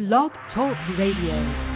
Blog Talk Radio.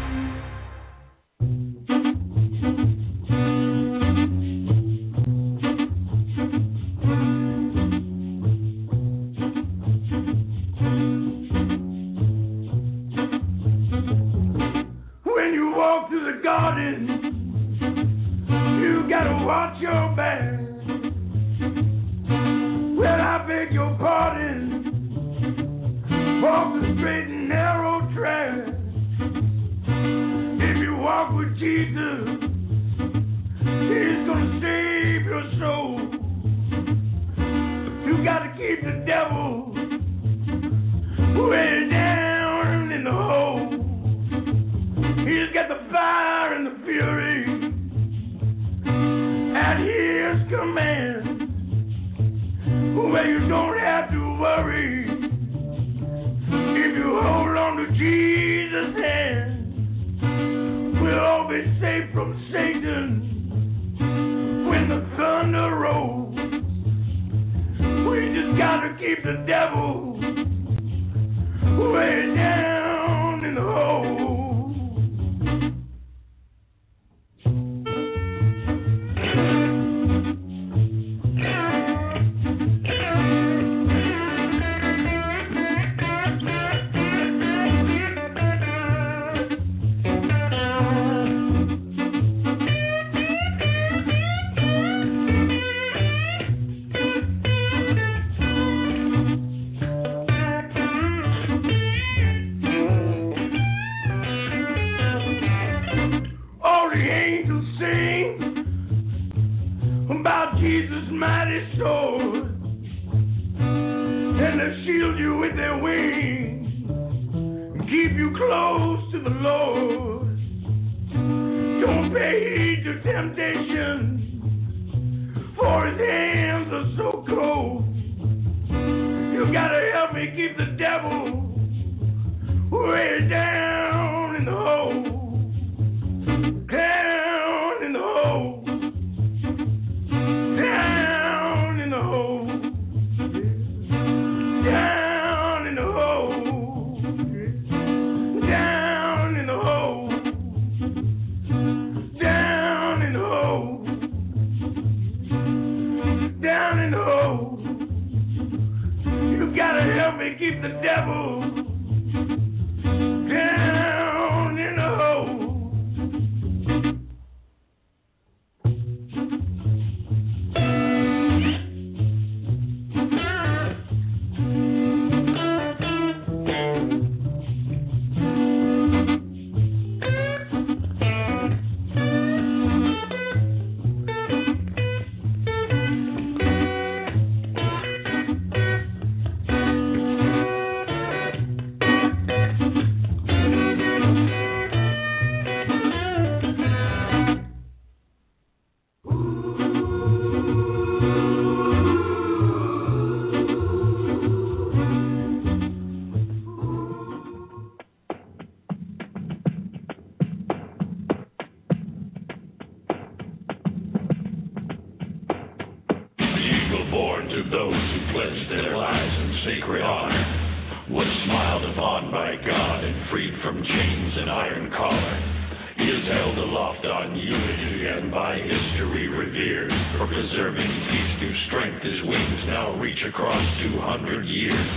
Mighty sword, and they shield you with their wings, and keep you close to the Lord. Don't pay heed to temptation, for His hands are so cold. You gotta help me keep the devil way down devil pledged their lives in sacred honor was smiled upon by God and freed from chains and iron collar. Is held aloft on unity and by history revered for preserving peace through strength. His wings now reach across 200 years.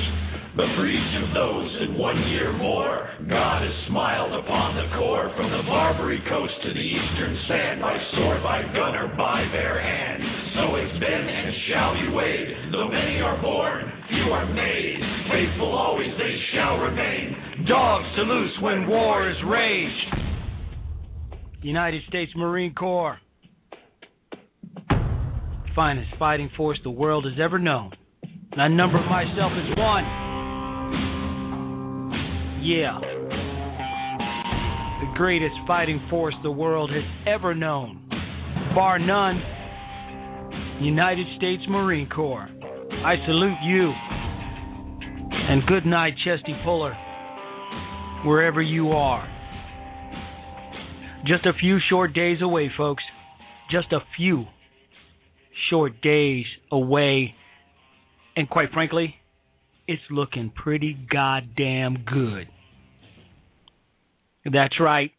But for each of those in one year more, God has smiled upon the core from the Barbary coast to the eastern sand, by sword, by gun, or by bare hand. Shall be weighed. Though many are born, few are made. Faithful always they shall remain. Dogs to loose when war is raged. United States Marine Corps. Finest fighting force the world has ever known. And I number myself as one. Yeah. The greatest fighting force the world has ever known. Bar none. United States Marine Corps. I salute you. And good night, Chesty Puller, wherever you are. Just a few short days away, folks. Just a few short days away. And quite frankly, it's looking pretty goddamn good. That's right.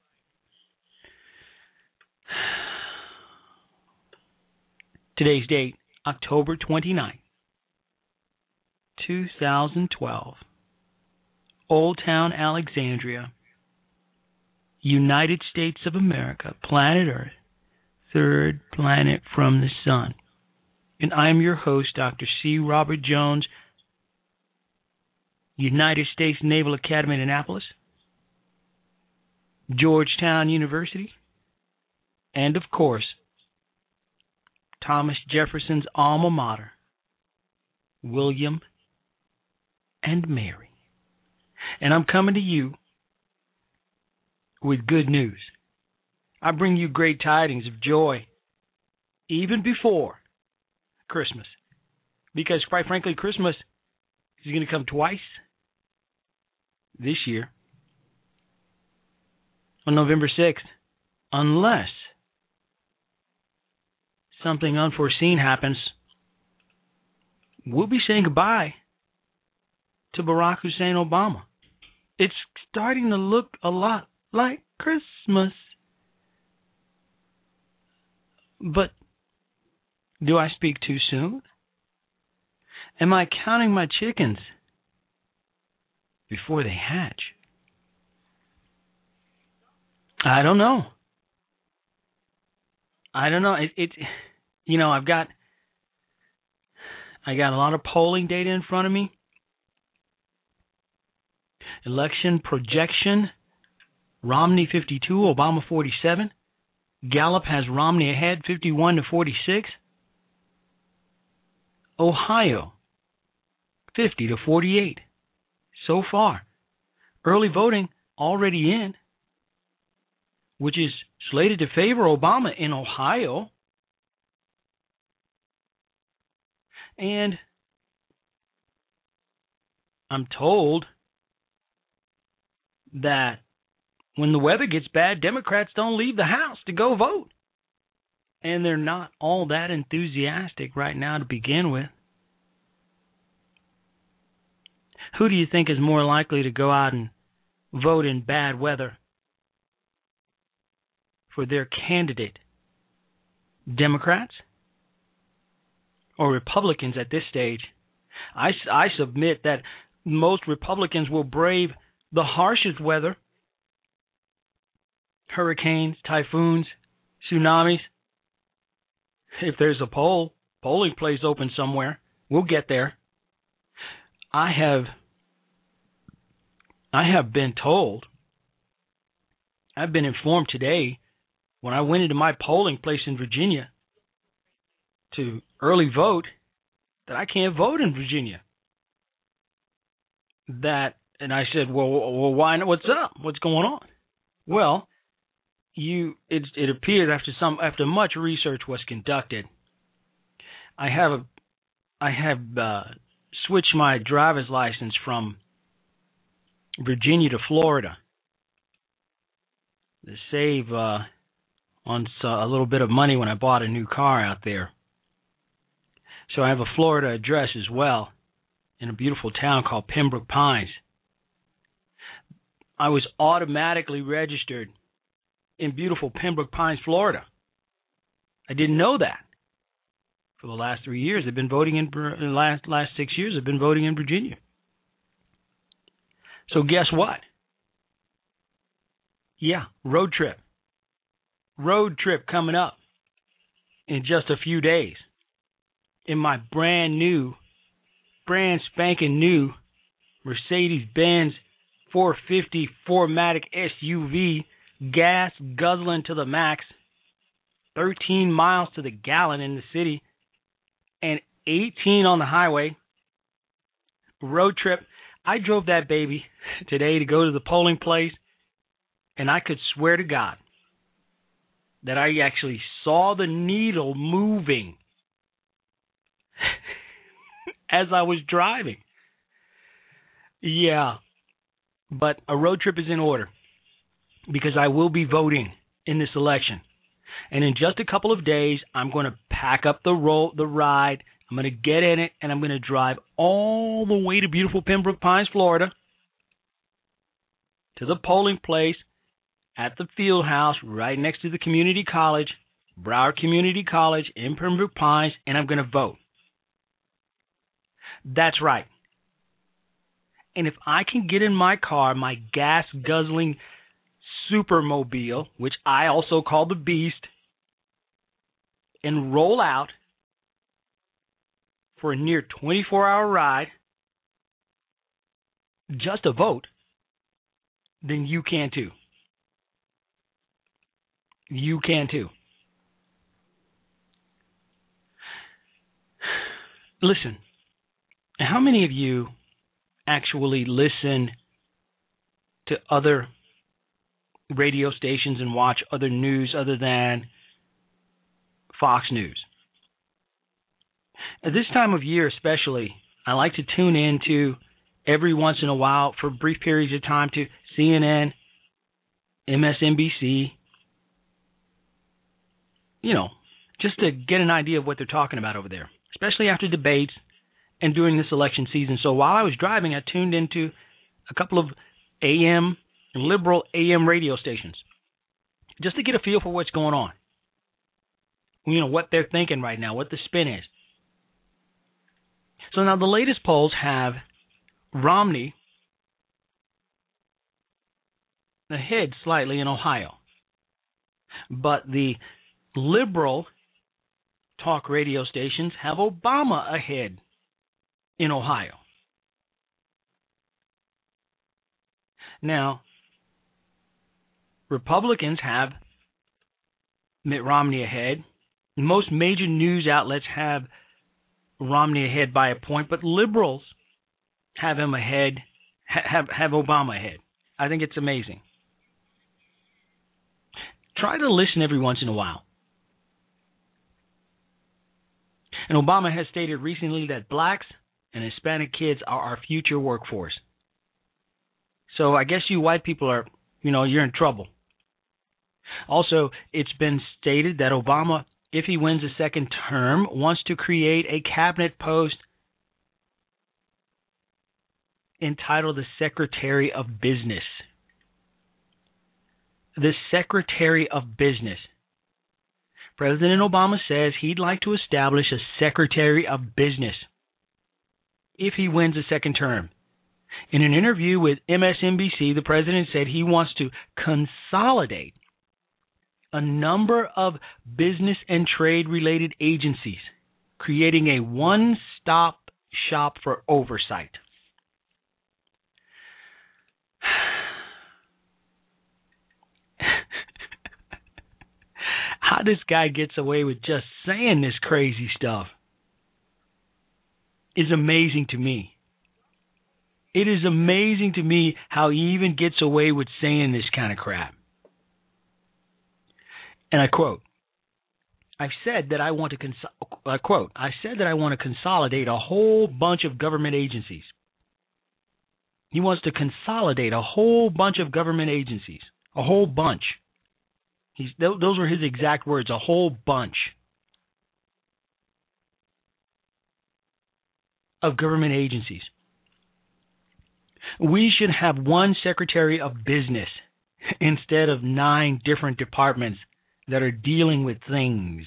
Today's date, October 29th, 2012. Old Town Alexandria, United States of America, planet Earth, third planet from the sun. And I'm your host, Dr. C. Robert Jones, United States Naval Academy in Annapolis, Georgetown University, and of course, Thomas Jefferson's alma mater, William and Mary. And I'm coming to you with good news. I bring you great tidings of joy even before Christmas. Because, quite frankly, Christmas is going to come twice this year on November 6th, unless something unforeseen happens. We'll be saying goodbye to Barack Hussein Obama. It's starting to look a lot like Christmas. But do I speak too soon? Am I counting my chickens before they hatch? I don't know. I don't know. It, it you know, I've got I got a lot of polling data in front of me. Election projection Romney 52, Obama 47. Gallup has Romney ahead 51 to 46. Ohio 50 to 48 so far. Early voting already in, which is slated to favor Obama in Ohio. And I'm told that when the weather gets bad, Democrats don't leave the House to go vote. And they're not all that enthusiastic right now to begin with. Who do you think is more likely to go out and vote in bad weather for their candidate? Democrats or Republicans at this stage? I, I submit that most Republicans will brave the harshest weather hurricanes, typhoons, tsunamis. If there's a poll, polling place open somewhere, we'll get there. I have I have been told I've been informed today when I went into my polling place in Virginia to early vote that I can't vote in Virginia. That and I said, "Well, well why not? What's up? What's going on?" Well, you it it appeared after some after much research was conducted, I have a I have uh, switched my driver's license from Virginia to Florida to save uh, on a little bit of money when I bought a new car out there. So I have a Florida address as well in a beautiful town called Pembroke Pines. I was automatically registered in beautiful Pembroke Pines, Florida. I didn't know that. For the last three years, I've been voting in the last last six years. I've been voting in Virginia. So guess what? Yeah, road trip. Road trip coming up in just a few days in my brand new, brand spanking new Mercedes Benz 450 4MATIC SUV gas guzzling to the max, 13 miles to the gallon in the city, and 18 on the highway. Road trip. I drove that baby today to go to the polling place, and I could swear to God that I actually saw the needle moving as I was driving. Yeah, but a road trip is in order because I will be voting in this election. And in just a couple of days, I'm going to pack up the roll, the ride. I'm going to get in it, and I'm going to drive all the way to beautiful Pembroke Pines, Florida, to the polling place, at the field house right next to the community college, Broward Community College in Pembroke Pines, and I'm going to vote. That's right. And if I can get in my car, my gas guzzling supermobile, which I also call the Beast, and roll out for a near 24 hour ride just a vote, then you can too. You can too. Listen, how many of you actually listen to other radio stations and watch other news other than Fox News? At this time of year, especially, I like to tune in to every once in a while for brief periods of time to CNN, MSNBC, you know, just to get an idea of what they're talking about over there, especially after debates and during this election season. So while I was driving, I tuned into a couple of AM liberal AM radio stations just to get a feel for what's going on. You know, what they're thinking right now, what the spin is. So now the latest polls have Romney ahead slightly in Ohio. But the liberal talk radio stations have Obama ahead in Ohio. Now, Republicans have Mitt Romney ahead. Most major news outlets have Romney ahead by a point, but liberals have him ahead, have have Obama ahead. I think it's amazing. Try to listen every once in a while. And Obama has stated recently that blacks and Hispanic kids are our future workforce. So I guess you white people are, you know, you're in trouble. Also, it's been stated that Obama if he wins a second term, wants to create a cabinet post entitled the Secretary of Business. The Secretary of Business. President Obama says he'd like to establish a Secretary of Business if he wins a second term. In an interview with MSNBC, the president said he wants to consolidate a number of business and trade related agencies, creating a one stop shop for oversight. How this guy gets away with just saying this crazy stuff is amazing to me. It is amazing to me how he even gets away with saying this kind of crap. And I quote, I've said that I want to cons- uh, quote, I said that I want to consolidate a whole bunch of government agencies. He wants to consolidate a whole bunch of government agencies, a whole bunch. He's, those were his exact words, a whole bunch of government agencies. We should have one Secretary of Business instead of nine different departments that are dealing with things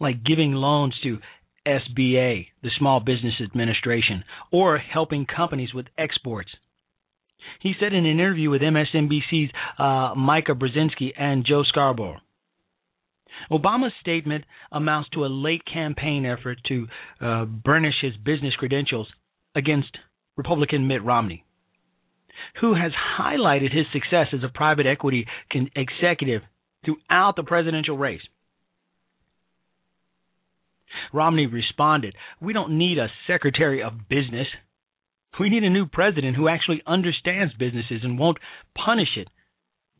like giving loans to SBA, the Small Business Administration, or helping companies with exports. He said in an interview with MSNBC's uh, Mika Brzezinski and Joe Scarborough. Obama's statement amounts to a late campaign effort to uh, burnish his business credentials against Republican Mitt Romney who has highlighted his success as a private equity executive throughout the presidential race. Romney responded, We don't need a secretary of business. We need a new president who actually understands businesses and won't punish it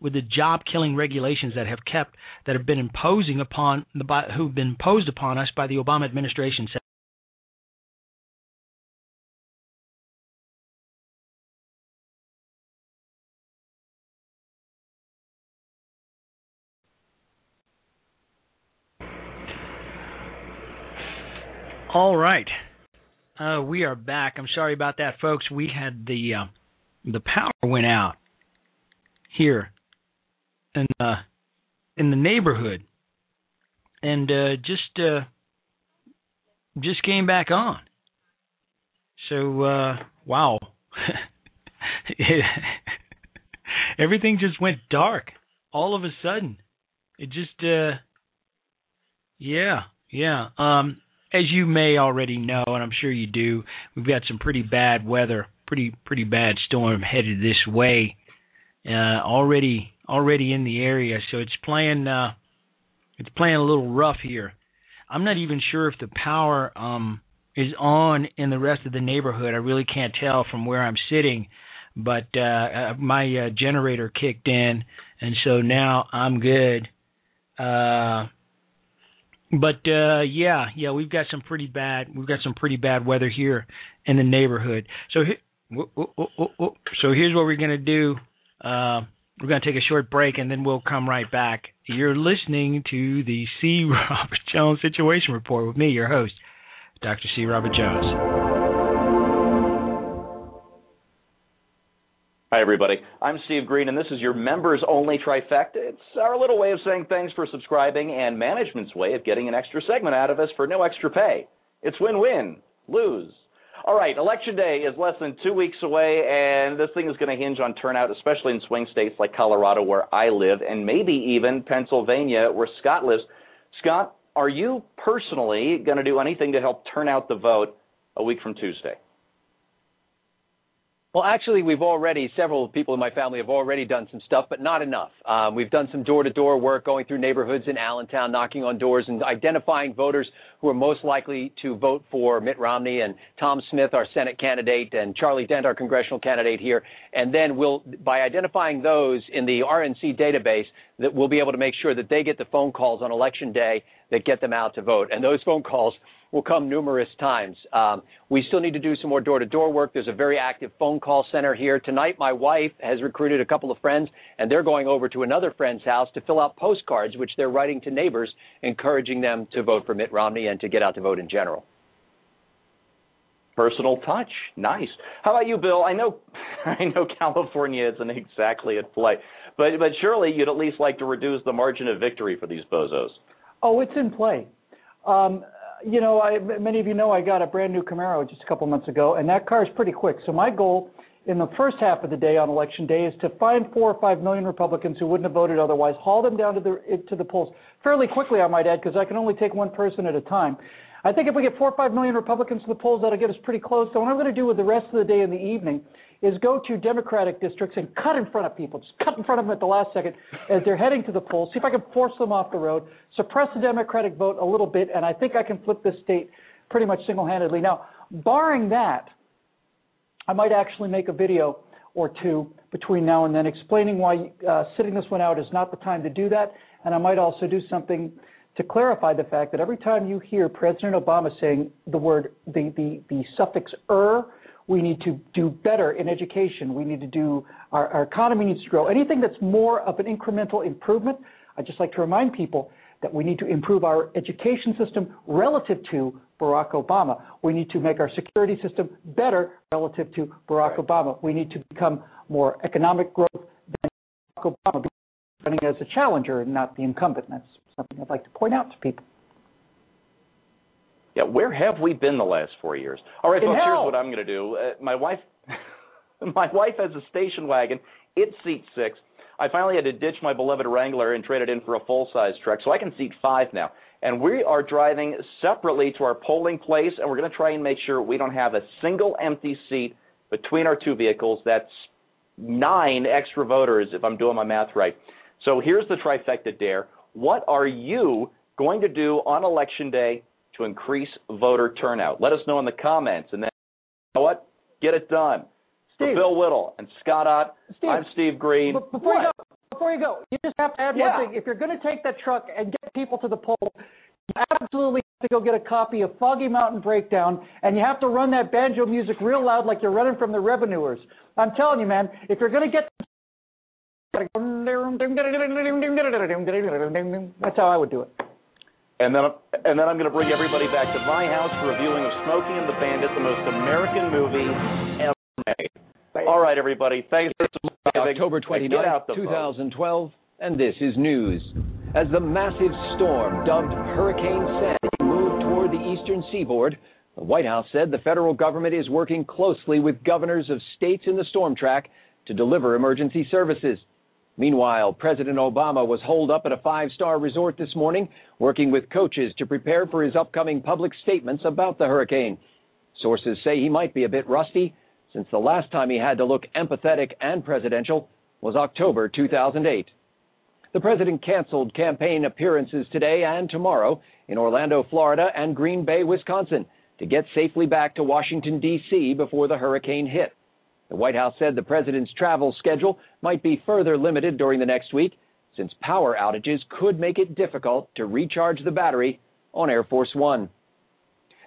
with the job killing regulations that have kept that have been imposing upon the who've been imposed upon us by the Obama administration All right. Uh, we are back. I'm sorry about that, folks. We had the uh, the power went out here in uh, in the neighborhood, and uh, just uh, just came back on. So uh, wow, everything just went dark all of a sudden. It just uh, yeah, yeah. Um, as you may already know, and I'm sure you do, we've got some pretty bad weather, pretty pretty bad storm headed this way. Uh, already already in the area, so it's playing uh, it's playing a little rough here. I'm not even sure if the power um, is on in the rest of the neighborhood. I really can't tell from where I'm sitting, but uh, uh my uh, generator kicked in, and so now I'm good. Uh, but uh yeah, yeah, we've got some pretty bad we've got some pretty bad weather here in the neighborhood. So so here's what we're to do. Uh we're going to take a short break and then we'll come right back. You're listening to the C. Robert Jones Situation Report with me, your host, Dr. C. Robert Jones. Hi, everybody. I'm Steve Green, and this is your members only trifecta. It's our little way of saying thanks for subscribing and management's way of getting an extra segment out of us for no extra pay. It's win win, lose. All right, election day is less than two weeks away, and this thing is going to hinge on turnout, especially in swing states like Colorado, where I live, and maybe even Pennsylvania, where Scott lives. Scott, are you personally going to do anything to help turn out the vote a week from Tuesday? Well, actually, we've already, several people in my family have already done some stuff, but not enough. Um, we've done some door to door work going through neighborhoods in Allentown, knocking on doors and identifying voters who are most likely to vote for Mitt Romney and Tom Smith, our Senate candidate, and Charlie Dent, our congressional candidate here. And then we'll, by identifying those in the RNC database, that we'll be able to make sure that they get the phone calls on election day that get them out to vote. And those phone calls will come numerous times. Um, we still need to do some more door to door work. There's a very active phone call center here. Tonight, my wife has recruited a couple of friends, and they're going over to another friend's house to fill out postcards, which they're writing to neighbors, encouraging them to vote for Mitt Romney and to get out to vote in general. Personal touch, nice. How about you, Bill? I know, I know California isn't exactly at play, but but surely you'd at least like to reduce the margin of victory for these bozos. Oh, it's in play. Um, you know, I, many of you know I got a brand new Camaro just a couple months ago, and that car is pretty quick. So my goal in the first half of the day on election day is to find four or five million Republicans who wouldn't have voted otherwise, haul them down to the to the polls fairly quickly, I might add, because I can only take one person at a time. I think if we get four or five million Republicans to the polls, that'll get us pretty close. So what I'm going to do with the rest of the day and the evening is go to Democratic districts and cut in front of people, just cut in front of them at the last second as they're heading to the polls. See if I can force them off the road, suppress the Democratic vote a little bit, and I think I can flip this state pretty much single-handedly. Now, barring that, I might actually make a video or two between now and then explaining why uh, sitting this one out is not the time to do that, and I might also do something to clarify the fact that every time you hear President Obama saying the word, the, the, the suffix er, we need to do better in education. We need to do, our, our economy needs to grow. Anything that's more of an incremental improvement, I'd just like to remind people that we need to improve our education system relative to Barack Obama. We need to make our security system better relative to Barack right. Obama. We need to become more economic growth than Barack Obama, running as a challenger and not the incumbent. That's something I'd like to point out to people. Yeah, where have we been the last four years? All right, In folks. hell. Here's what I'm going to do. Uh, my wife, my wife has a station wagon. It seats six. I finally had to ditch my beloved Wrangler and trade it in for a full-size truck, so I can seat five now. And we are driving separately to our polling place, and we're going to try and make sure we don't have a single empty seat between our two vehicles. That's nine extra voters, if I'm doing my math right. So here's the trifecta dare. What are you going to do on election day to increase voter turnout? Let us know in the comments. And then, you know what? Get it done. Steve. For Bill Whittle and Scott Ott, Steve, I'm Steve Green. But before What? you go, before you go, you just have to add Yeah. one thing. If you're going to take that truck and get people to the poll, you absolutely have to go get a copy of Foggy Mountain Breakdown, and you have to run that banjo music real loud like you're running from the revenuers. I'm telling you, man, if you're going to get that's how I would do it. And then, and then I'm going to bring everybody back to my house for a viewing of Smokey and the Bandit, the most American movie ever made. All right, everybody. Thanks for October 29, 2012, and this is news. As the massive storm dubbed Hurricane Sandy moved toward the eastern seaboard, the White House said the federal government is working closely with governors of states in the storm track to deliver emergency services. Meanwhile, President Obama was holed up at a five star resort this morning, working with coaches to prepare for his upcoming public statements about the hurricane. Sources say he might be a bit rusty since the last time he had to look empathetic and presidential was October 2008. The president canceled campaign appearances today and tomorrow in Orlando, Florida and Green Bay, Wisconsin to get safely back to Washington, D.C. before the hurricane hit. The White House said the president's travel schedule might be further limited during the next week since power outages could make it difficult to recharge the battery on Air Force One.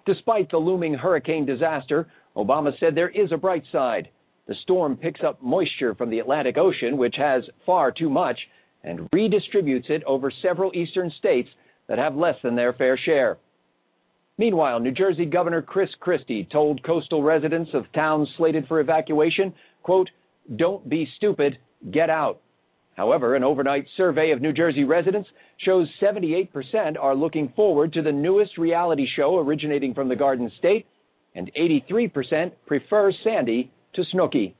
Despite the looming hurricane disaster, Obama said there is a bright side. The storm picks up moisture from the Atlantic Ocean, which has far too much, and redistributes it over several eastern states that have less than their fair share. Meanwhile, New Jersey Governor Chris Christie told coastal residents of towns slated for evacuation, quote, don't be stupid, get out. However, an overnight survey of New Jersey residents shows 78% are looking forward to the newest reality show originating from the Garden State and 83% prefer Sandy to Snooki.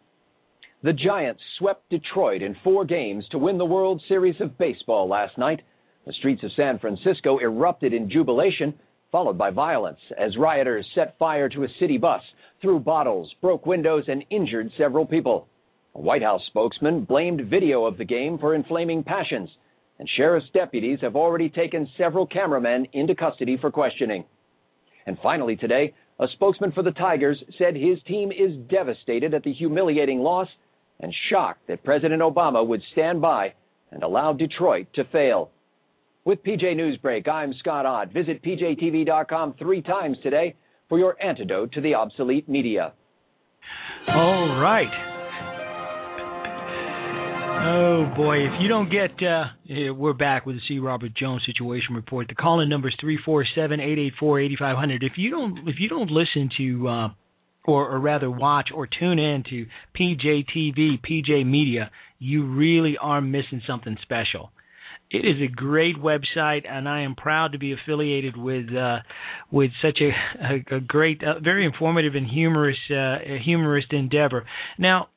The Giants swept Detroit in four games to win the World Series of Baseball last night. The streets of San Francisco erupted in jubilation, followed by violence as rioters set fire to a city bus, threw bottles, broke windows, and injured several people. A White House spokesman blamed video of the game for inflaming passions, and sheriff's deputies have already taken several cameramen into custody for questioning. And finally, today, a spokesman for the Tigers said his team is devastated at the humiliating loss and shocked that President Obama would stand by and allow Detroit to fail. With PJ Newsbreak, I'm Scott Ott. Visit pjtv.com three times today for your antidote to the obsolete media. All right. Oh boy, if you don't get, uh, we're back with the C. Robert Jones Situation Report. The call-in number is three four seven eight eight four eighty five hundred. If you don't, if you don't listen to, uh, or, or rather watch or tune in to PJTV, PJ Media, you really are missing something special. It is a great website, and I am proud to be affiliated with uh, with such a, a, a great, uh, very informative and humorous uh, humorous endeavor. Now,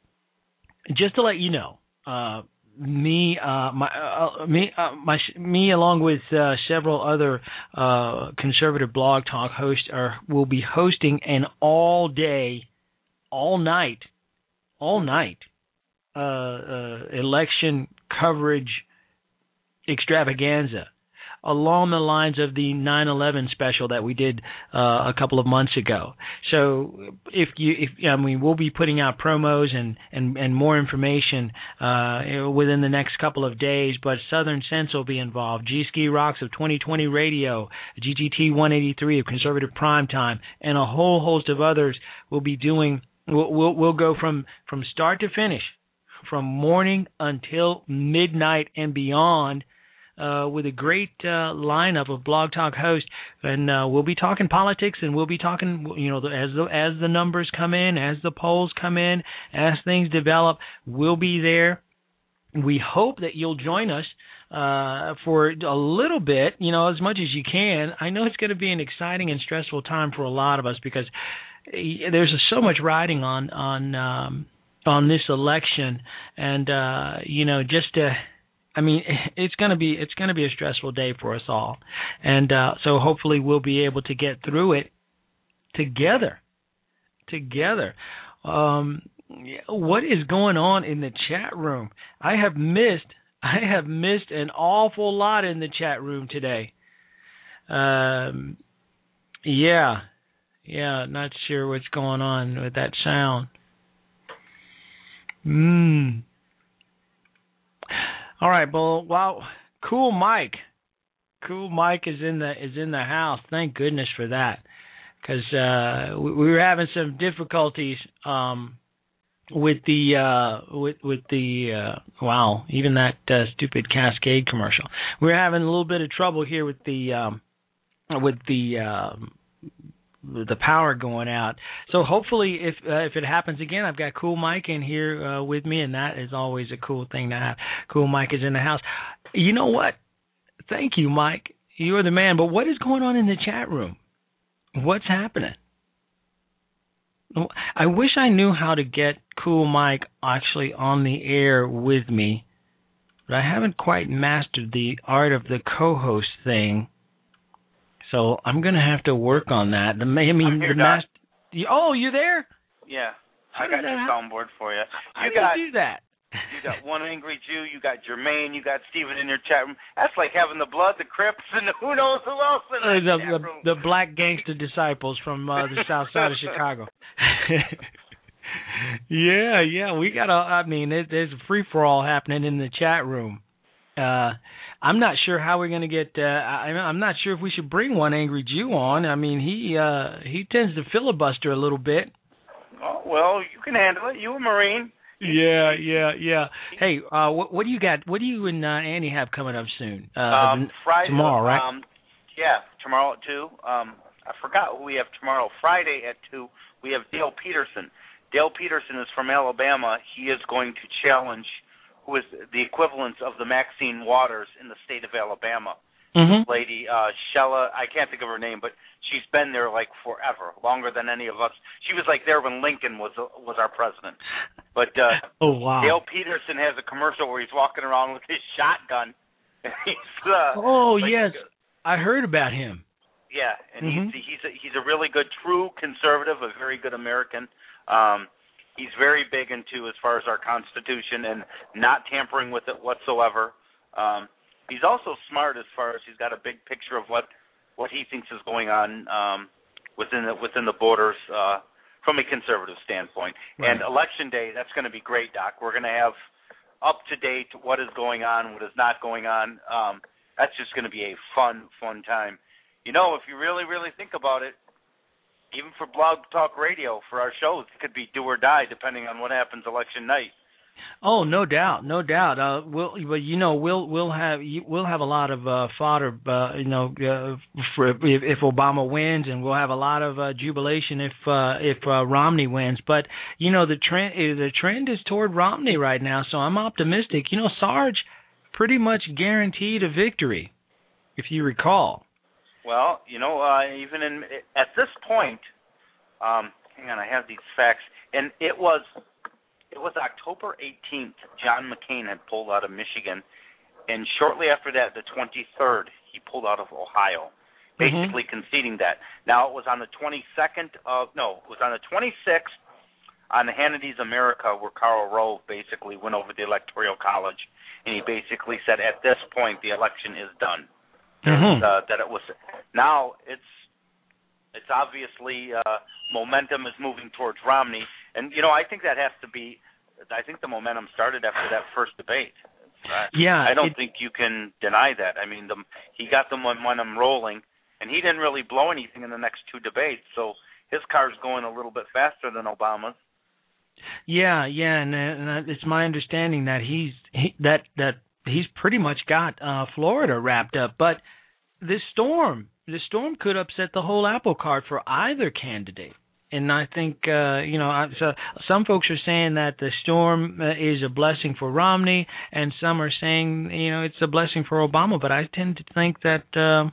just to let you know, uh, me, uh, my, uh, me, uh, my, me, along with uh, several other uh, conservative blog talk hosts, are will be hosting an all day, all night, all night election coverage extravaganza along the lines of the 9/11 special that we did uh, a couple of months ago. So if you, if I mean, we'll be putting out promos and and and more information uh, within the next couple of days. But Southern Sense will be involved. G Ski Rocks of 2020 Radio, GGT 183 of Conservative Prime Time, and a whole host of others will be doing. We'll, we'll, we'll go from from start to finish, from morning until midnight and beyond uh, with a great uh, lineup of Blog Talk hosts, and uh, we'll be talking politics, and we'll be talking, you know, as the as the numbers come in, as the polls come in, as things develop, we'll be there. We hope that you'll join us uh, for a little bit, you know, as much as you can. I know it's going to be an exciting and stressful time for a lot of us because eh, there's so much riding on on um, on this election, and uh, you know, just to I mean, it's gonna be it's gonna be a stressful day for us all, and uh, so hopefully we'll be able to get through it together. Together. Um, what is going on in the chat room? I have missed I have missed an awful lot in the chat room today. Um, yeah, yeah, not sure what's going on with that sound. Hmm. All right, well, wow, cool Mike. Cool Mike is in the is in the house. Thank goodness for that, because uh, we, we were having some difficulties um, with the uh, with with the uh, wow, even that uh, stupid Cascade commercial. We were having a little bit of trouble here with the um, with the um, the power going out. So hopefully, if uh, if it happens again, I've got Cool Mike in here uh, with me, and that is always a cool thing to have. Cool Mike is in the house. You know what? Thank you, Mike. You're the man. But what is going on in the chat room? What's happening? I wish I knew how to get Cool Mike actually on the air with me, but I haven't quite mastered the art of the co-host thing. So I'm gonna have to work on that. The I mean, the master. Oh, you there? Yeah, How I got that soundboard for you. How You do got you do that? you got one angry Jew, you got Jermaine, you got Steven in your chat room. That's like having the blood, the Crips, and who knows who else in Uh, the, chat the room. the black gangster disciples from uh, the south side of Chicago. yeah, yeah, we got a. I mean, it, there's a free for all happening in the chat room. Uh, I'm not sure how we're going to get. Uh, I, I'm not sure if we should bring one angry Jew on. I mean, he uh, he tends to filibuster a little bit. Oh, well, you can handle it. You a Marine. Yeah, yeah, yeah. Hey, uh, what, what do you got? What do you and uh, Annie have coming up soon? Uh, um, Friday, tomorrow, right? Um, yeah, tomorrow at two. Um, I forgot who we have tomorrow. Friday at two, we have Dale Peterson. Dale Peterson is from Alabama. He is going to challenge who is the equivalent of the Maxine Waters in the state of Alabama. mm-hmm. Lady uh Shella, I can't think of her name, but she's been there like forever, longer than any of us. She was like there when Lincoln was uh, was our president. But uh Oh wow. Dale Peterson has a commercial where he's walking around with his shotgun. he's uh oh like, yes, I heard about him. yeah, and Mhm. he's he's a, he's a really good true conservative, a very good American. Um he's very big into as far as our constitution and not tampering with it whatsoever. Um he's also smart as far as he's got a big picture of what what he thinks is going on um within the within the borders uh from a conservative standpoint. Right. And election day, that's going to be great, Doc. We're going to have up to date what is going on, what is not going on. Um that's just going to be a fun fun time. You know, if you really really think about it, even for Blog Talk Radio, for our shows, it could be do or die depending on what happens election night. Oh, no doubt, no doubt. Uh, we'll, but you know, we'll we'll have we'll have a lot of uh, fodder, uh, you know, uh, for if, if Obama wins, and we'll have a lot of uh, jubilation if uh, if uh, Romney wins. But you know, the trend uh, the trend is toward Romney right now, so I'm optimistic. You know, Sarge pretty much guaranteed a victory, if you recall. Well, you know, uh, even in at this point, um, hang on, I have these facts, and it was it was October 18th. John McCain had pulled out of Michigan, and shortly after that, the 23rd, he pulled out of Ohio, basically conceding that. Now it was on the 22nd of no, it was on the 26th on the Hannity's America, where Karl Rove basically went over the Electoral College, and he basically said, at this point, the election is done Mhm. uh, that it was now it's it's obviously uh momentum is moving towards Romney and you know I think that has to be I think the momentum started after that first debate. Uh, Yeah, I don't it- think you can deny that. I mean, the he got the momentum rolling and he didn't really blow anything in the next two debates, so his car's going a little bit faster than Obama's. Yeah, yeah, and, and it's my understanding that he's he, that that he's pretty much got uh Florida wrapped up. But this storm, the storm could upset the whole apple cart for either candidate. And I think uh, you know, I, so some folks are saying that the storm uh, is a blessing for Romney, and some are saying you know it's a blessing for Obama. But I tend to think that. Uh,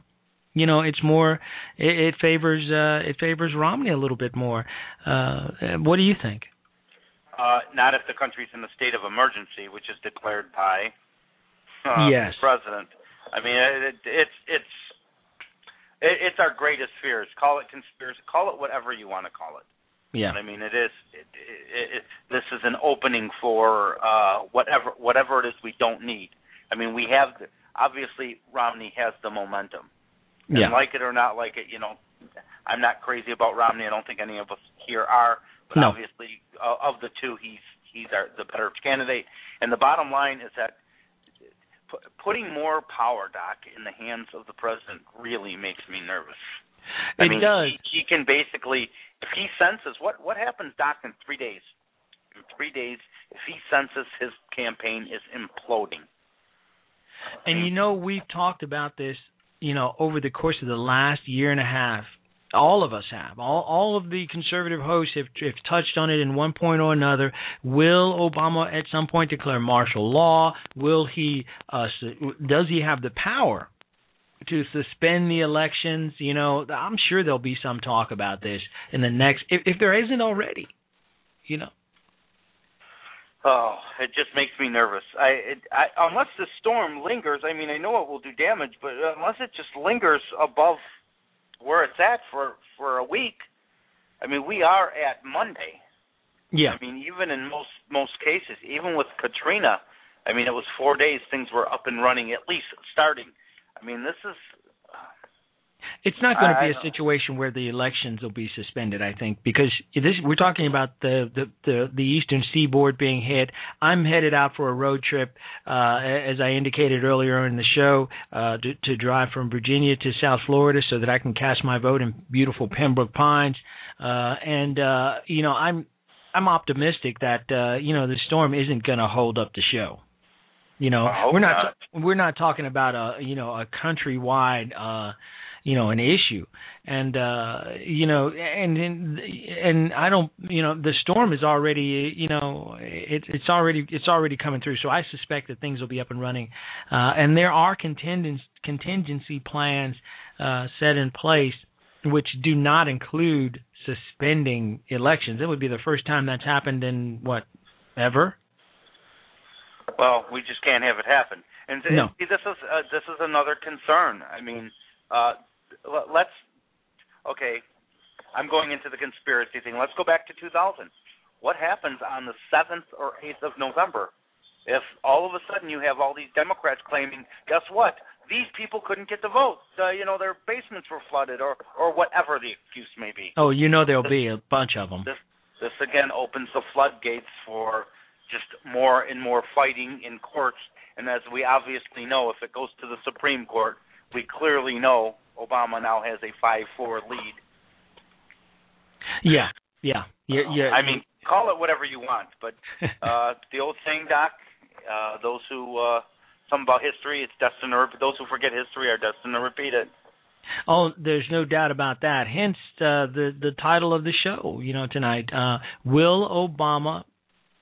you know, it's more. It, it favors. Uh, it favors Romney a little bit more. Uh, what do you think? Uh, not if the country's in a state of emergency, which is declared by uh, Yes. president. I mean, it, it's it's it, it's our greatest fears. Call it conspiracy. Call it whatever you want to call it. Yeah. But I mean, it is. It, it, it, this is an opening for uh, whatever whatever it is we don't need. I mean, we have the, obviously Romney has the momentum. And Yeah. like it or not like it, you know, I'm not crazy about Romney. I don't think any of us here are. But No. obviously, uh, of the two, he's he's our, the better candidate. And the bottom line is that pu- putting more power, Doc, in the hands of the president really makes me nervous. I It mean, does. He, he can basically, if he senses what what happens, Doc, in three days. In three days, if he senses his campaign is imploding. And you know, we've talked about this, you know, over the course of the last year and a half. All of us have. All all of the conservative hosts have, have touched on it in one point or another. Will Obama at some point declare martial law? Will he? Uh, does he have the power to suspend the elections? You know, I'm sure there'll be some talk about this in the next, if, if there isn't already. You know. Oh, it just makes me nervous. I, it, I unless the storm lingers. I mean, I know it will do damage, but unless it just lingers above where it's at for for a week. I mean, we are at Monday. Yeah. I mean, even in most most cases, even with Katrina, I mean, it was four days things were up and running, at least starting. I mean, this is it's not going to be a situation where the elections will be suspended, I think, because this we're talking about the the the, the eastern seaboard being hit. I'm headed out for a road trip, uh, as I indicated earlier in the show, uh, to, to drive from Virginia to South Florida so that I can cast my vote in beautiful Pembroke Pines. Uh, and uh, you know, I'm I'm optimistic that uh, you know the storm isn't going to hold up the show. You know, we're not, not we're not talking about a you know a countrywide. You know an issue. And uh you know and and and I don't you know the storm is already you know it, it's already it's already coming through. So I suspect that things will be up and running. Uh and there are contingency contingency plans uh set in place which do not include suspending elections. It would be the first time that's happened in what ever? Well we just can't have it happen. And no. see, this is uh, this is another concern. I mean uh let's okay. I'm going into the conspiracy thing. Let's go back to 2000. What happens on the 7th or 8th of November if all of a sudden you have all these Democrats claiming, guess what? These people couldn't get the vote. Uh, you know, their basements were flooded, or or whatever the excuse may be. Oh, you know there'll this, be a bunch of them. This this again opens the floodgates for just more and more fighting in courts. And as we obviously know, if it goes to the Supreme Court, we clearly know Obama now has a five-four lead. Yeah, yeah, yeah, uh, yeah. I mean, call it whatever you want, but uh, the old saying, Doc, uh, those who uh, some about history, it's destined to. Those who forget history are destined to repeat it. Oh, there's no doubt about that. Hence uh, the the title of the show, you know, tonight. Uh, will Obama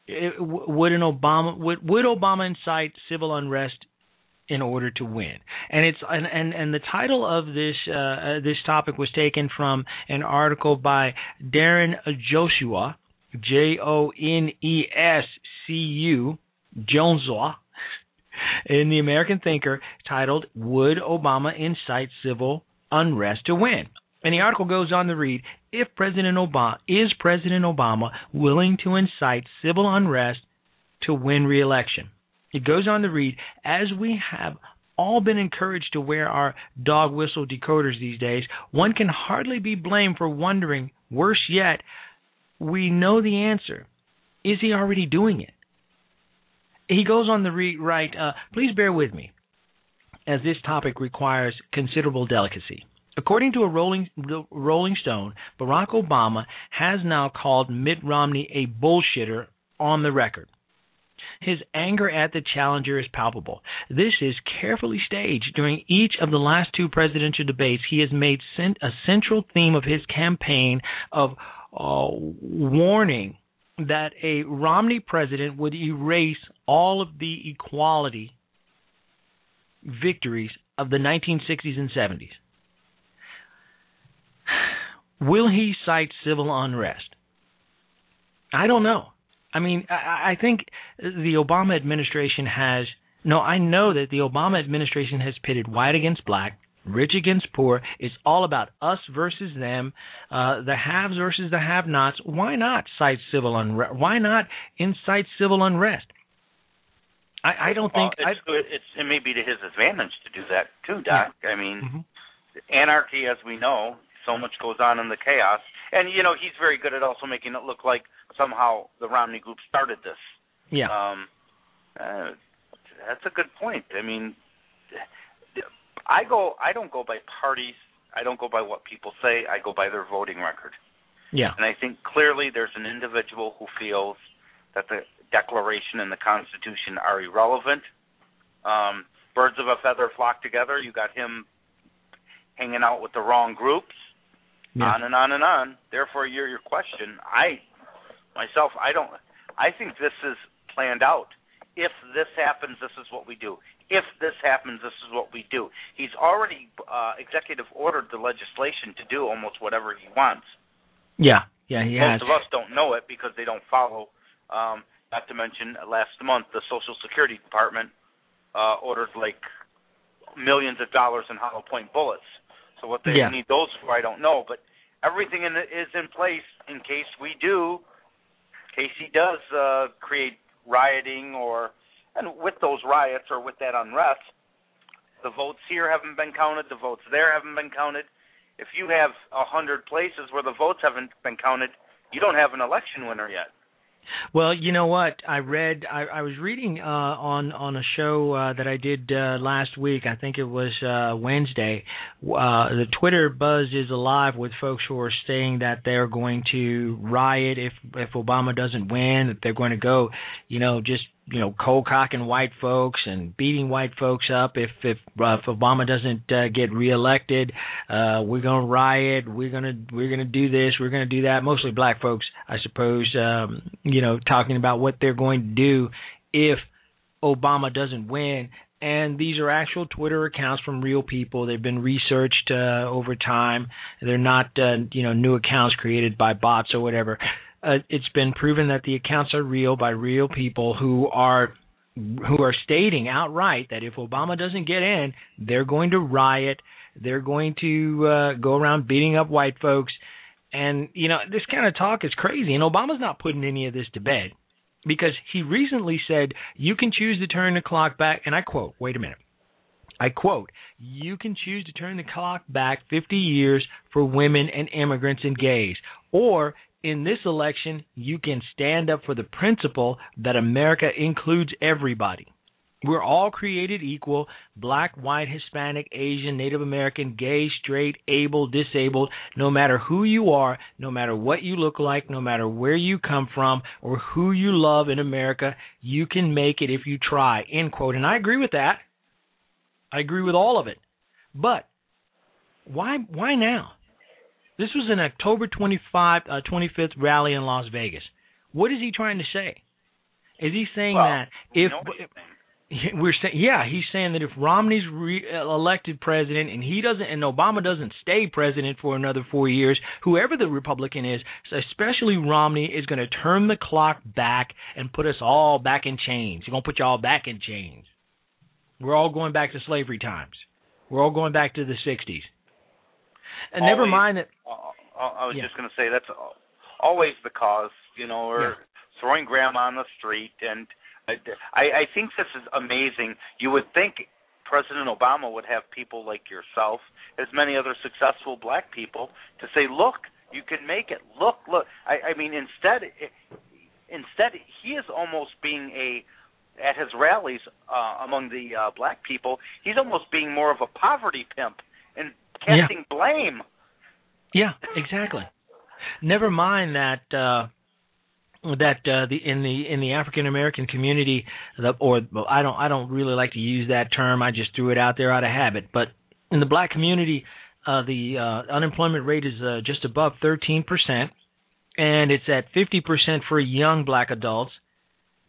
it, would an Obama would would Obama incite civil unrest in order to win. And it's and and, and the title of this uh, uh, this topic was taken from an article by Darren Joshua, J O N E S C U Jonescu, in the American Thinker, titled "Would Obama Incite Civil Unrest to Win?" And the article goes on to read: If President Obama is President Obama willing to incite civil unrest to win re-election? It goes on to read, as we have all been encouraged to wear our dog whistle decoders these days, one can hardly be blamed for wondering, worse yet, we know the answer. Is he already doing it? He goes on to read, write, uh, please bear with me, as this topic requires considerable delicacy. According to a Rolling, Rolling Stone, Barack Obama has now called Mitt Romney a bullshitter on the record. His anger at the challenger is palpable. This is carefully staged. During each of the last two presidential debates, he has made a central theme of his campaign of uh, warning that a Romney president would erase all of the equality victories of the 1960s and 70s. Will he cite civil unrest? I don't know. I mean, I, I think the Obama administration has. No, I know that the Obama administration has pitted white against black, rich against poor. It's all about us versus them, uh, the haves versus the have-nots. Why not cite civil unrest? Why not incite civil unrest? I, I don't think well, it's, I, it's it may be to his advantage to do that too, Doc. Yeah. I mean, mm-hmm. anarchy, as we know, so much goes on in the chaos, and you know he's very good at also making it look like somehow the Romney group started this. Yeah. Um, uh, that's a good point. I mean, I go. I don't go by parties. I don't go by what people say. I go by their voting record. Yeah. And I think clearly there's an individual who feels that the Declaration and the Constitution are irrelevant. Um, birds of a feather flock together. You got him hanging out with the wrong groups. Yeah. On and on and on. Therefore, your your question, I myself, I don't. I think this is planned out. If this happens, this is what we do. If this happens, this is what we do. He's already uh, executive ordered the legislation to do almost whatever he wants. Yeah, yeah, he has. Most of us don't know it because they don't follow. Um, not to mention, last month the Social Security Department uh, ordered like millions of dollars in hollow point bullets. So what they Yeah. need those for, I don't know. But everything in it is in place in case we do, in case he does uh, create rioting or, and with those riots or with that unrest, the votes here haven't been counted, the votes there haven't been counted. If you have a hundred places where the votes haven't been counted, you don't have an election winner yet. Well, you know what? I read. I, I was reading uh, on on a show uh, that I did uh, last week. I think it was uh, Wednesday. Uh, the Twitter buzz is alive with folks who are saying that they're going to riot if if Obama doesn't win. That they're going to go, you know, just you know, cold cocking white folks and beating white folks up if if, uh, if Obama doesn't uh, get reelected. Uh, we're gonna riot. We're gonna we're gonna do this. We're gonna do that. Mostly black folks, I suppose. Um, you know, talking about what they're going to do if Obama doesn't win. And these are actual Twitter accounts from real people. They've been researched uh, over time. They're not, uh, you know, new accounts created by bots or whatever. Uh, it's been proven that the accounts are real by real people who are who are stating outright that if Obama doesn't get in, they're going to riot. They're going to uh, go around beating up white folks. And you know, this kind of talk is crazy. And Obama's not putting any of this to bed because he recently said you can choose to turn the clock back. And I quote, wait a minute. I quote, you can choose to turn the clock back 50 years for women and immigrants and gays. Or in this election, you can stand up for the principle that America includes everybody. We're all created equal black, white, Hispanic, Asian, Native American, gay, straight, able, disabled, no matter who you are, no matter what you look like, no matter where you come from, or who you love in America, you can make it if you try. End quote. And I agree with that. I agree with all of it. But why why now? This was an October 25, uh, 25th rally in Las Vegas. What is he trying to say? Is he saying Well, that if you know what he's saying. we're saying, yeah, he's saying that if Romney's re- elected president and he doesn't, and Obama doesn't stay president for another four years, whoever the Republican is, especially Romney, is going to turn the clock back and put us all back in chains. He's going to put you all back in chains. We're all going back to slavery times. We're all going back to the '60s. And never mind that. Uh, I was Yeah. just going to say that's always the cause, you know, or Yeah. throwing grandma on the street. And I, I, think this is amazing. You would think President Obama would have people like yourself, as many other successful black people, to say, "Look, you can make it. Look, look." I, I mean, instead, instead he is almost being a at his rallies uh, among the uh, black people, he's almost being more of a poverty pimp and Yeah. blame. Yeah, exactly. Never mind that uh that uh the in the in the African American community the or I don't I don't really like to use that term. I just threw it out there out of habit. But in the black community uh the uh unemployment rate is uh, just above 13% and it's at 50% for young black adults.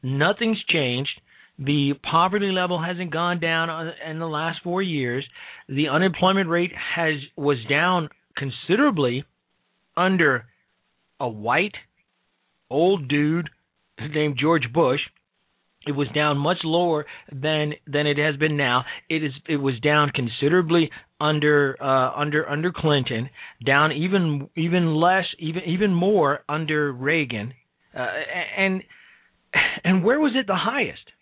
Nothing's changed. The poverty level hasn't gone down uh, in the last 4 years. The unemployment rate has was down considerably under a white old dude named George Bush. It was down much lower than than it has been now. It is it was down considerably under uh, under under Clinton, down even even less even even more under Reagan, uh, and and where was it the highest?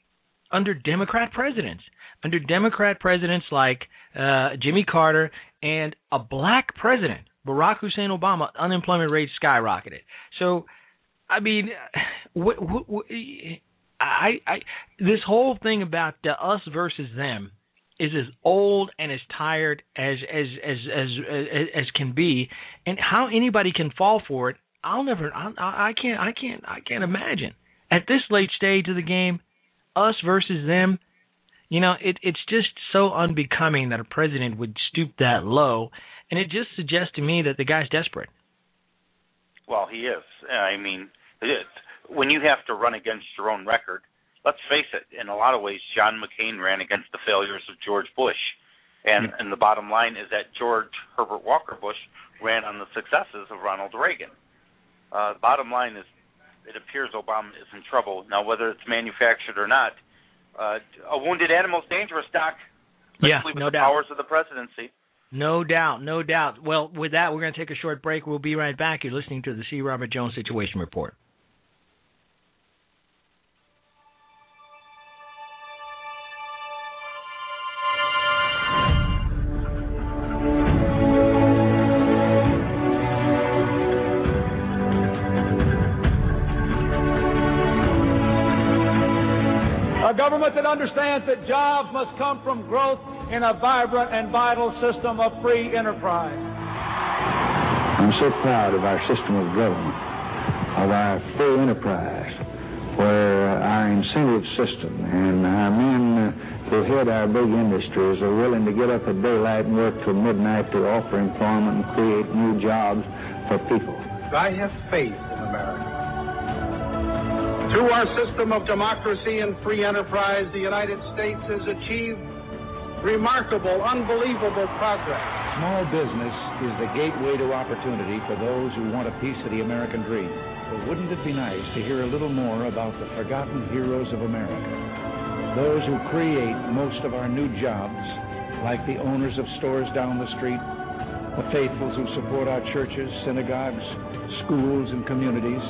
Under Democrat presidents, under Democrat presidents like uh, Jimmy Carter and a black president, Barack Hussein Obama, unemployment rate skyrocketed. So, I mean, what, what, what, I, I, this whole thing about uh, us versus them is as old and as tired as as as as as, as can be, and how anybody can fall for it, I'll never, I, I can't, I can't, I can't imagine at this late stage of the game, us versus them. You know, it, it's just so unbecoming that a president would stoop that low, and it just suggests to me that the guy's desperate. Well, he is. I mean, it is. when you have to run against your own record, let's face it. In a lot of ways, John McCain ran against the failures of George Bush, and and the bottom line is that George Herbert Walker Bush ran on the successes of Ronald Reagan. Uh, the bottom line is, it appears Obama is in trouble now. Whether it's manufactured or not, uh, a wounded animal is dangerous, Doc. Yeah, no the doubt. powers of the presidency. No doubt, no doubt. Well, with that, we're going to take a short break. We'll be right back. You're listening to the C. Robert Jones Situation Report. That understands that jobs must come from growth in a vibrant and vital system of free enterprise. I'm so proud of our system of government, of our free enterprise, where our incentive system and our men who head our big industries are willing to get up at daylight and work till midnight to offer employment and create new jobs for people. I have faith in America. Through our system of democracy and free enterprise, the United States has achieved remarkable, unbelievable progress. Small business is the gateway to opportunity for those who want a piece of the American dream. But wouldn't it be nice to hear a little more about the forgotten heroes of America? Those who create most of our new jobs, like the owners of stores down the street, the faithfuls who support our churches, synagogues, schools, and communities,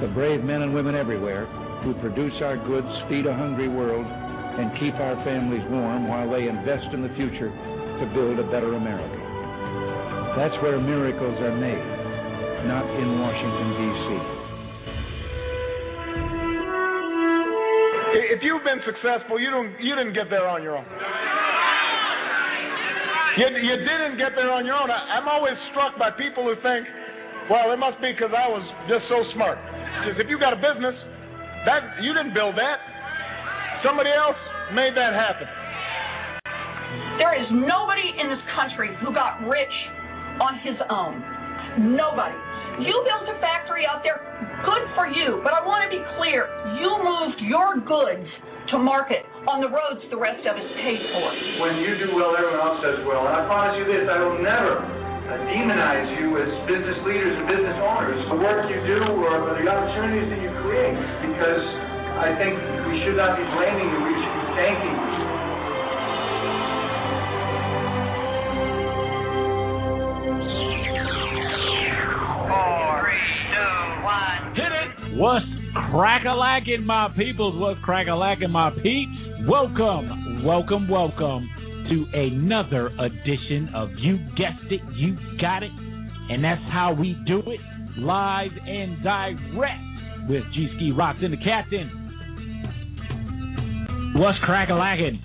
the brave men and women everywhere who produce our goods, feed a hungry world, and keep our families warm while they invest in the future to build a better America. That's where miracles are made, not in Washington, D.C. If you've been successful, you don't you didn't get there on your own. You, you didn't get there on your own. I, I'm always struck by people who think, well, it must be because I was just so smart. Because if you got a business, that you didn't build that. Somebody else made that happen. There is nobody in this country who got rich on his own. Nobody. You built a factory out there, good for you. But I want to be clear you moved your goods to market on the roads the rest of us paid for. When you do well, everyone else does well. And I promise you this I will never demonize you as business leaders and business owners. For the work you do or the opportunities that you create, because I think we should not be blaming you, we should be thanking you. What's crack-a-lacking, my peoples? What's crack-a-lacking, my peeps? Welcome, welcome, welcome to another edition of You Guessed It, You Got It. And that's how we do it, live and direct with G-Ski Rocks and the Captain. What's crack-a-lacking?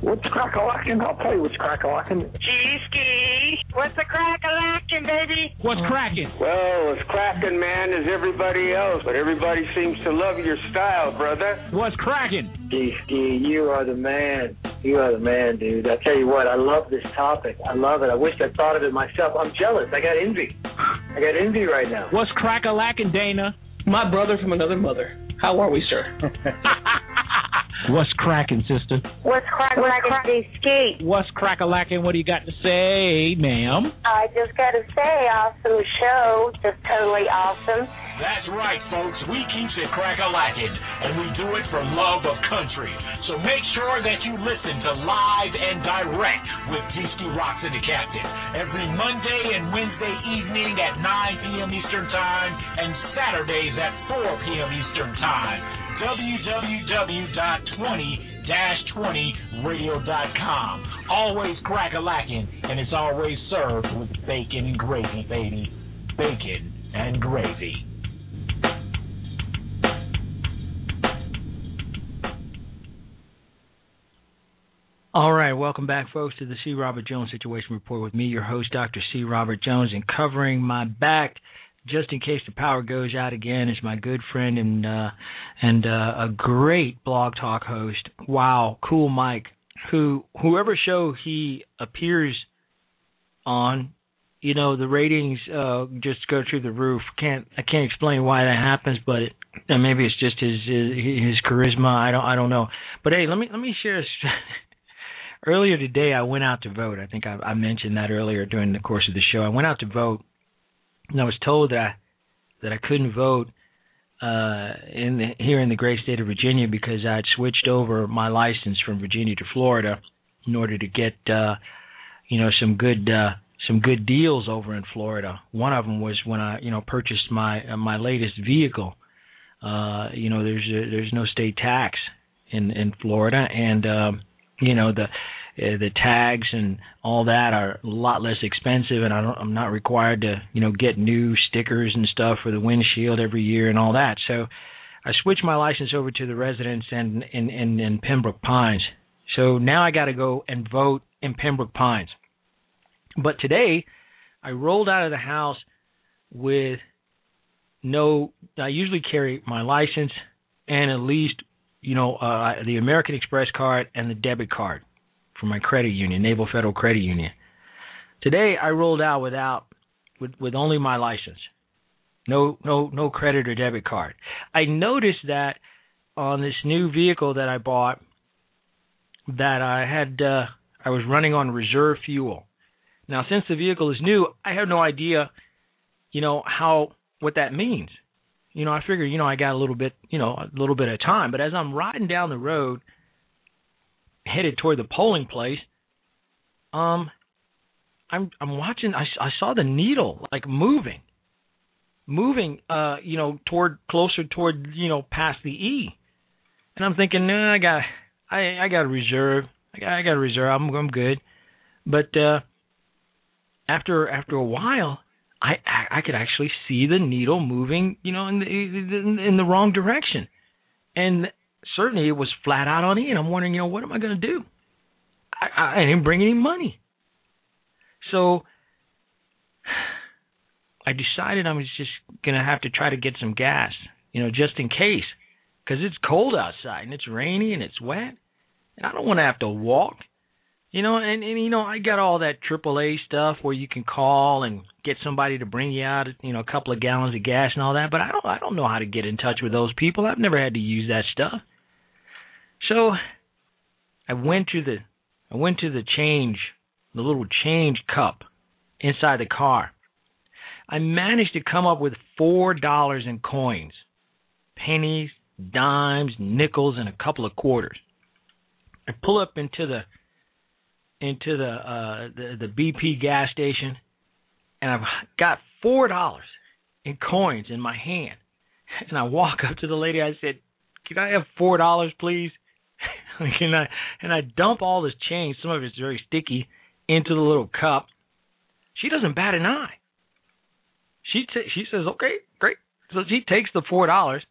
What's crack-a-lacking? I'll tell you what's crack-a-lacking. G-Ski, what's the crack-a-lacking, baby? What's cracking? Well, as cracking, man, as everybody else, but everybody seems to love your style, brother. What's cracking? G-Ski, you are the man. You are the man, dude. I tell you what, I love this topic. I love it. I wish I thought of it myself. I'm jealous. I got envy. I got envy right now. What's crack-a-lacking, Dana? My brother from another mother. How are we, sir? What's cracking, sister? What's crack-a-lacking, G-Ski? What's crack-a-lacking? What do you got to say, ma'am? I just got to say, awesome show. Just totally awesome. That's right, folks. We keeps it crack-a-lacking, and we do it for love of country. So make sure that you listen to Live and Direct with G-Ski Rocks and the Captain every Monday and Wednesday evening at 9 p.m. Eastern Time and Saturdays at 4 p.m. Eastern Time. www.20-20radio.com. Always crack-a-lacking, and it's always served with bacon and gravy, baby. Bacon and gravy. All right, welcome back, folks, to the C. Robert Jones Situation Report with me, your host, Dr. C. Robert Jones, and covering my back just in case the power goes out again is my good friend and uh, and uh, a great blog talk host. Wow, cool Mike. who whoever show he appears on, you know, the ratings uh just go through the roof. Can't I can't explain why that happens, but it, maybe it's just his, his his charisma. I don't I don't know. But hey, let me let me share. A, earlier today, I went out to vote. I think I, I mentioned that earlier during the course of the show. I went out to vote, and I was told that I, that I couldn't vote uh in the, here in the great state of Virginia because I'd switched over my license from Virginia to Florida in order to get uh you know some good uh some good deals over in Florida. One of them was when I you know purchased my uh, my latest vehicle. Uh you know there's there's no state tax in in Florida and um you know the uh, the tags and all that are a lot less expensive, and I don't, I'm not required to, you know, get new stickers and stuff for the windshield every year and all that. So I switched my license over to the residence and in in, in Pembroke Pines. So now I got to go and vote in Pembroke Pines. But today I rolled out of the house with no. I usually carry my license and at least you know uh, the American Express card and the debit card from my credit union, Naval Federal Credit Union. Today I rolled out without with with only my license. No no no credit or debit card. I noticed that on this new vehicle that I bought that I had uh I was running on reserve fuel. Now since the vehicle is new, I have no idea you know how what that means. You know, I figure, you know, I got a little bit, you know, a little bit of time, but as I'm riding down the road headed toward the polling place, um, I'm I'm watching. I, I saw the needle like moving, moving. Uh, you know, toward closer toward you know past the E, and I'm thinking, nah, I got I I got a reserve. I got I got a reserve. I'm I'm good. But uh, after after a while, I I could actually see the needle moving, you know, in the in, in the wrong direction, and certainly it was flat out on E, and I'm wondering, you know, what am I going to do? I, I didn't bring any money, so I decided I was just going to have to try to get some gas, you know, just in case, because it's cold outside and it's rainy and it's wet, and I don't want to have to walk. You know, and, and you know, I got all that AAA stuff where you can call and get somebody to bring you out, you know, a couple of gallons of gas and all that. But I don't, I don't know how to get in touch with those people. I've never had to use that stuff. So I went to the, I went to the change, the little change cup inside the car. I managed to come up with four dollars in coins, pennies, dimes, nickels, and a couple of quarters. I pull up into the into the uh the, the BP gas station and I've got four dollars in coins in my hand. And I walk up to the lady, I said, Can I have four dollars please? and I and I dump all this change, some of it's very sticky, into the little cup. She doesn't bat an eye. She t- she says, Okay, great. So she takes the four dollars.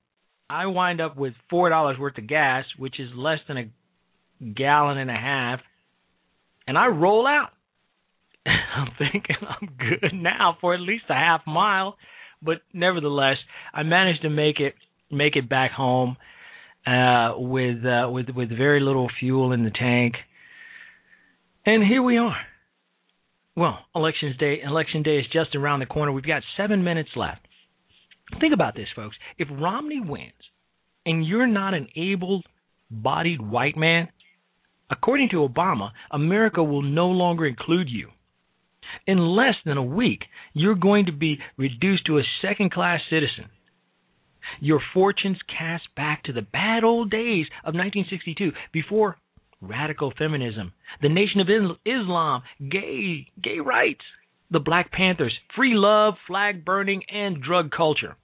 I wind up with four dollars worth of gas, which is less than a gallon and a half and I roll out. I'm thinking I'm good now for at least a half mile, but nevertheless, I managed to make it make it back home uh, with uh, with with very little fuel in the tank, and here we are. Well, elections day election day is just around the corner. We've got seven minutes left. Think about this, folks. If Romney wins, and you're not an able-bodied white man, According to Obama, America will no longer include you. In less than a week, you're going to be reduced to a second class citizen. Your fortunes cast back to the bad old days of 1962 before radical feminism, the Nation of Islam, gay, gay rights, the Black Panthers, free love, flag burning, and drug culture.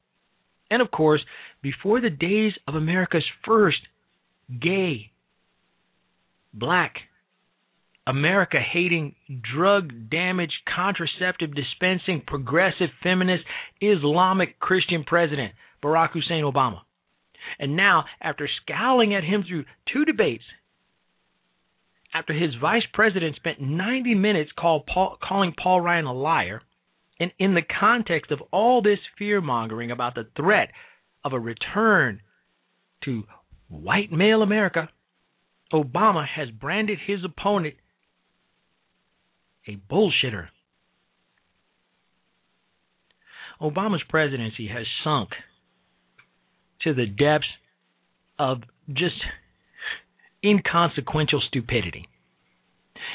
And of course, before the days of America's first gay, black, America hating, drug damaged, contraceptive dispensing, progressive, feminist, Islamic Christian president, Barack Hussein Obama. And now, after scowling at him through two debates, after his vice president spent 90 minutes call Paul, calling Paul Ryan a liar, and in the context of all this fear mongering about the threat of a return to white male America, Obama has branded his opponent a bullshitter. Obama's presidency has sunk to the depths of just inconsequential stupidity.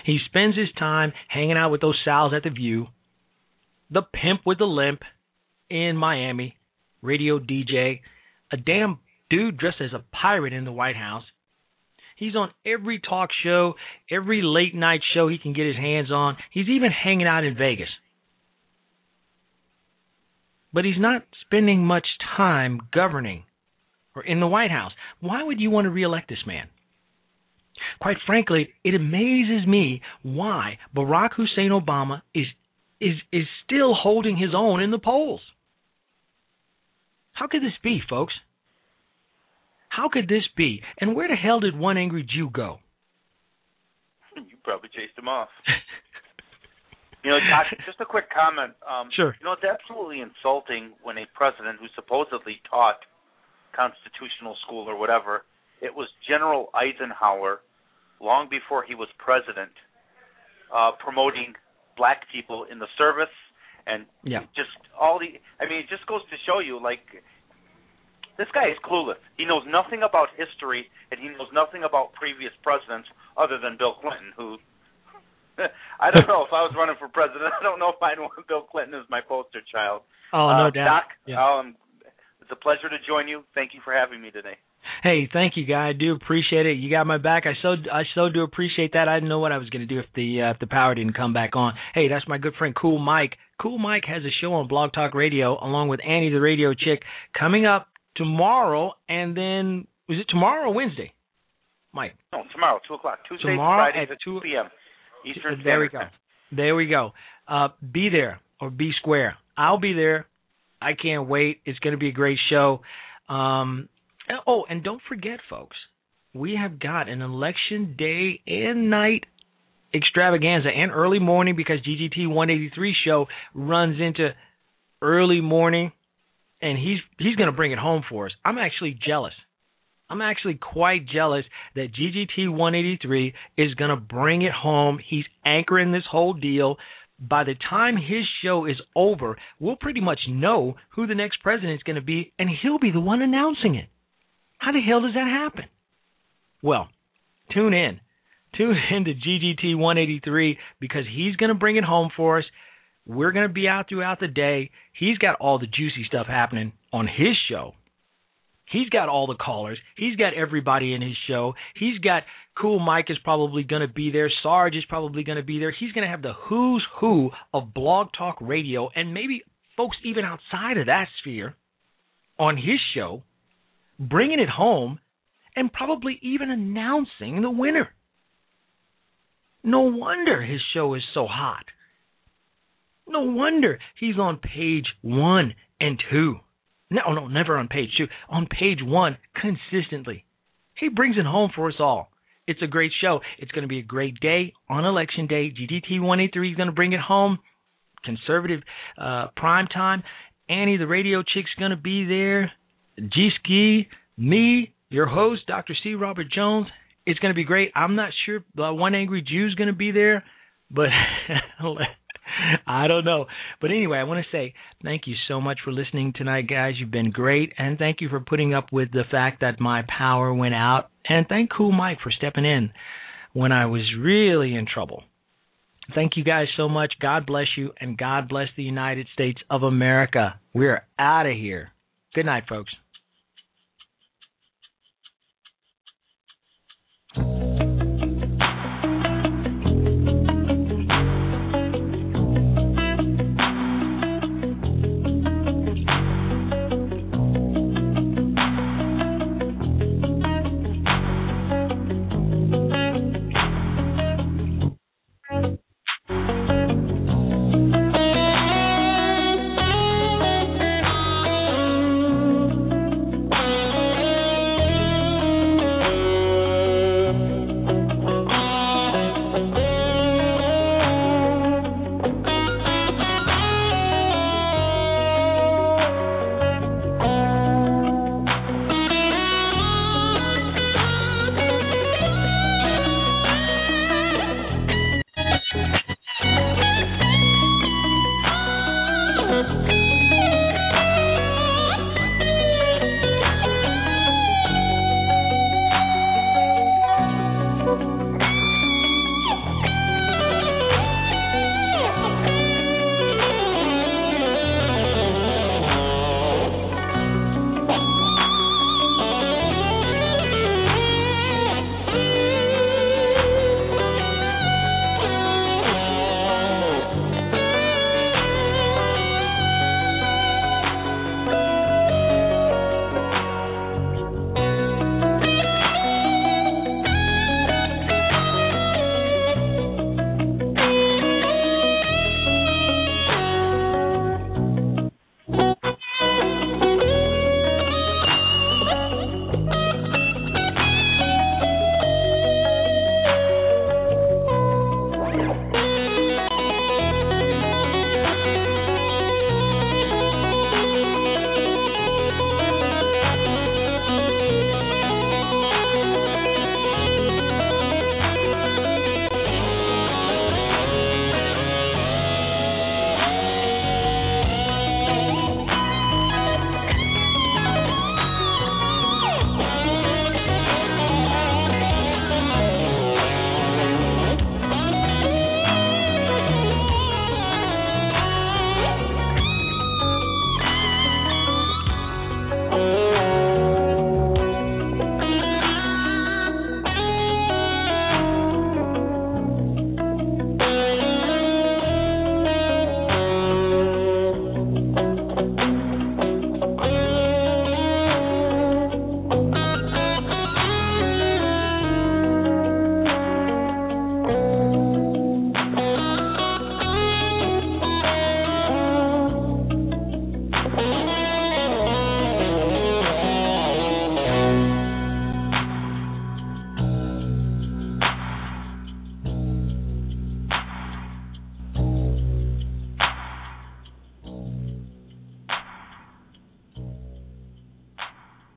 He spends his time hanging out with those Sals at the View, the pimp with the limp in Miami, radio DJ, a damn dude dressed as a pirate in the White House. He's on every talk show, every late night show he can get his hands on. He's even hanging out in Vegas. But he's not spending much time governing or in the White House. Why would you want to reelect this man? Quite frankly, it amazes me why Barack Hussein Obama is is is still holding his own in the polls. How could this be, folks? How could this be? And where the hell did one angry Jew go? You probably chased him off. you know, Josh, just a quick comment. Um, Sure. You know, it's absolutely insulting when a president who supposedly taught constitutional school or whatever, it was General Eisenhower, long before he was president, uh, promoting black people in the service and Yeah. just all the. I mean, it just goes to show you, like, this guy is clueless. He knows nothing about history, and he knows nothing about previous presidents other than Bill Clinton, who. I don't know if I was running for president. I don't know if I'd want Bill Clinton as my poster child. Oh, no Uh, doubt. Doc, Yeah. um, it's a pleasure to join you. Thank you for having me today. Hey, thank you, guy. I do appreciate it. You got my back. I so I so do appreciate that. I didn't know what I was going to do if the uh, if the power didn't come back on. Hey, that's my good friend Cool Mike. Cool Mike has a show on Blog Talk Radio along with Annie the Radio Chick coming up tomorrow, and then is it tomorrow or Wednesday? Mike. No, tomorrow, two o'clock. Tuesday, Tomorrow Fridays at at two p.m. Eastern There we Standard go. There we go. Uh, be there or be square. I'll be there. I can't wait. It's going to be a great show. Um, oh, and don't forget, folks, we have got an election day and night extravaganza and early morning because GGT 183 show runs into early morning, and he's he's going to bring it home for us. I'm actually jealous. I'm actually quite jealous that GGT 183 is going to bring it home. He's anchoring this whole deal. By the time his show is over, we'll pretty much know who the next president is going to be, and he'll be the one announcing it. How the hell does that happen? Well, tune in. Tune in to GGT 183 because he's going to bring it home for us. We're going to be out throughout the day. He's got all the juicy stuff happening on his show. He's got all the callers. He's got everybody in his show. He's got Cool Mike is probably going to be there. Sarge is probably going to be there. He's going to have the who's who of Blog Talk Radio and maybe folks even outside of that sphere on his show, bringing it home and probably even announcing the winner. No wonder his show is so hot. No wonder he's on page one and two. No, no, never on page two. On page one, consistently. He brings it home for us all. It's a great show. It's going to be a great day on election day. GGT 183 is going to bring it home. Conservative uh, prime time. Annie, the radio chick's going to be there. G Ski, me, your host, Dr. C. Robert Jones. It's going to be great. I'm not sure uh, One Angry Jew's going to be there, but I don't know. But anyway, I want to say thank you so much for listening tonight, guys. You've been great. And thank you for putting up with the fact that my power went out. And thank Cool Mike for stepping in when I was really in trouble. Thank you guys so much. God bless you. And God bless the United States of America. We're out of here. Good night, folks.